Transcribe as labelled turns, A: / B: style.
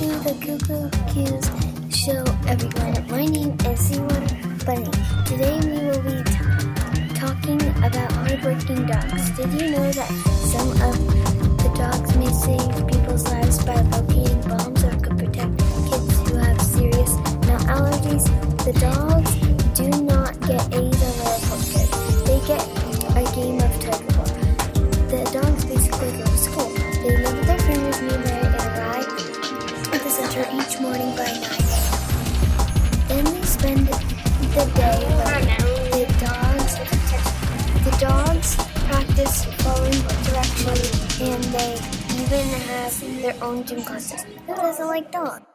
A: to the Cuckoo Cues show, everyone. My name is Seawater Bunny. Today we will be t- talking about hardworking dogs. Did you know that some of the dogs may save people's lives by locating bombs or could protect kids who have serious nut allergies? The dogs each morning by 9 a.m. Then they spend the day learning. The dogs, the dogs practice following directions and they even have their own gym classes. Who doesn't like dogs?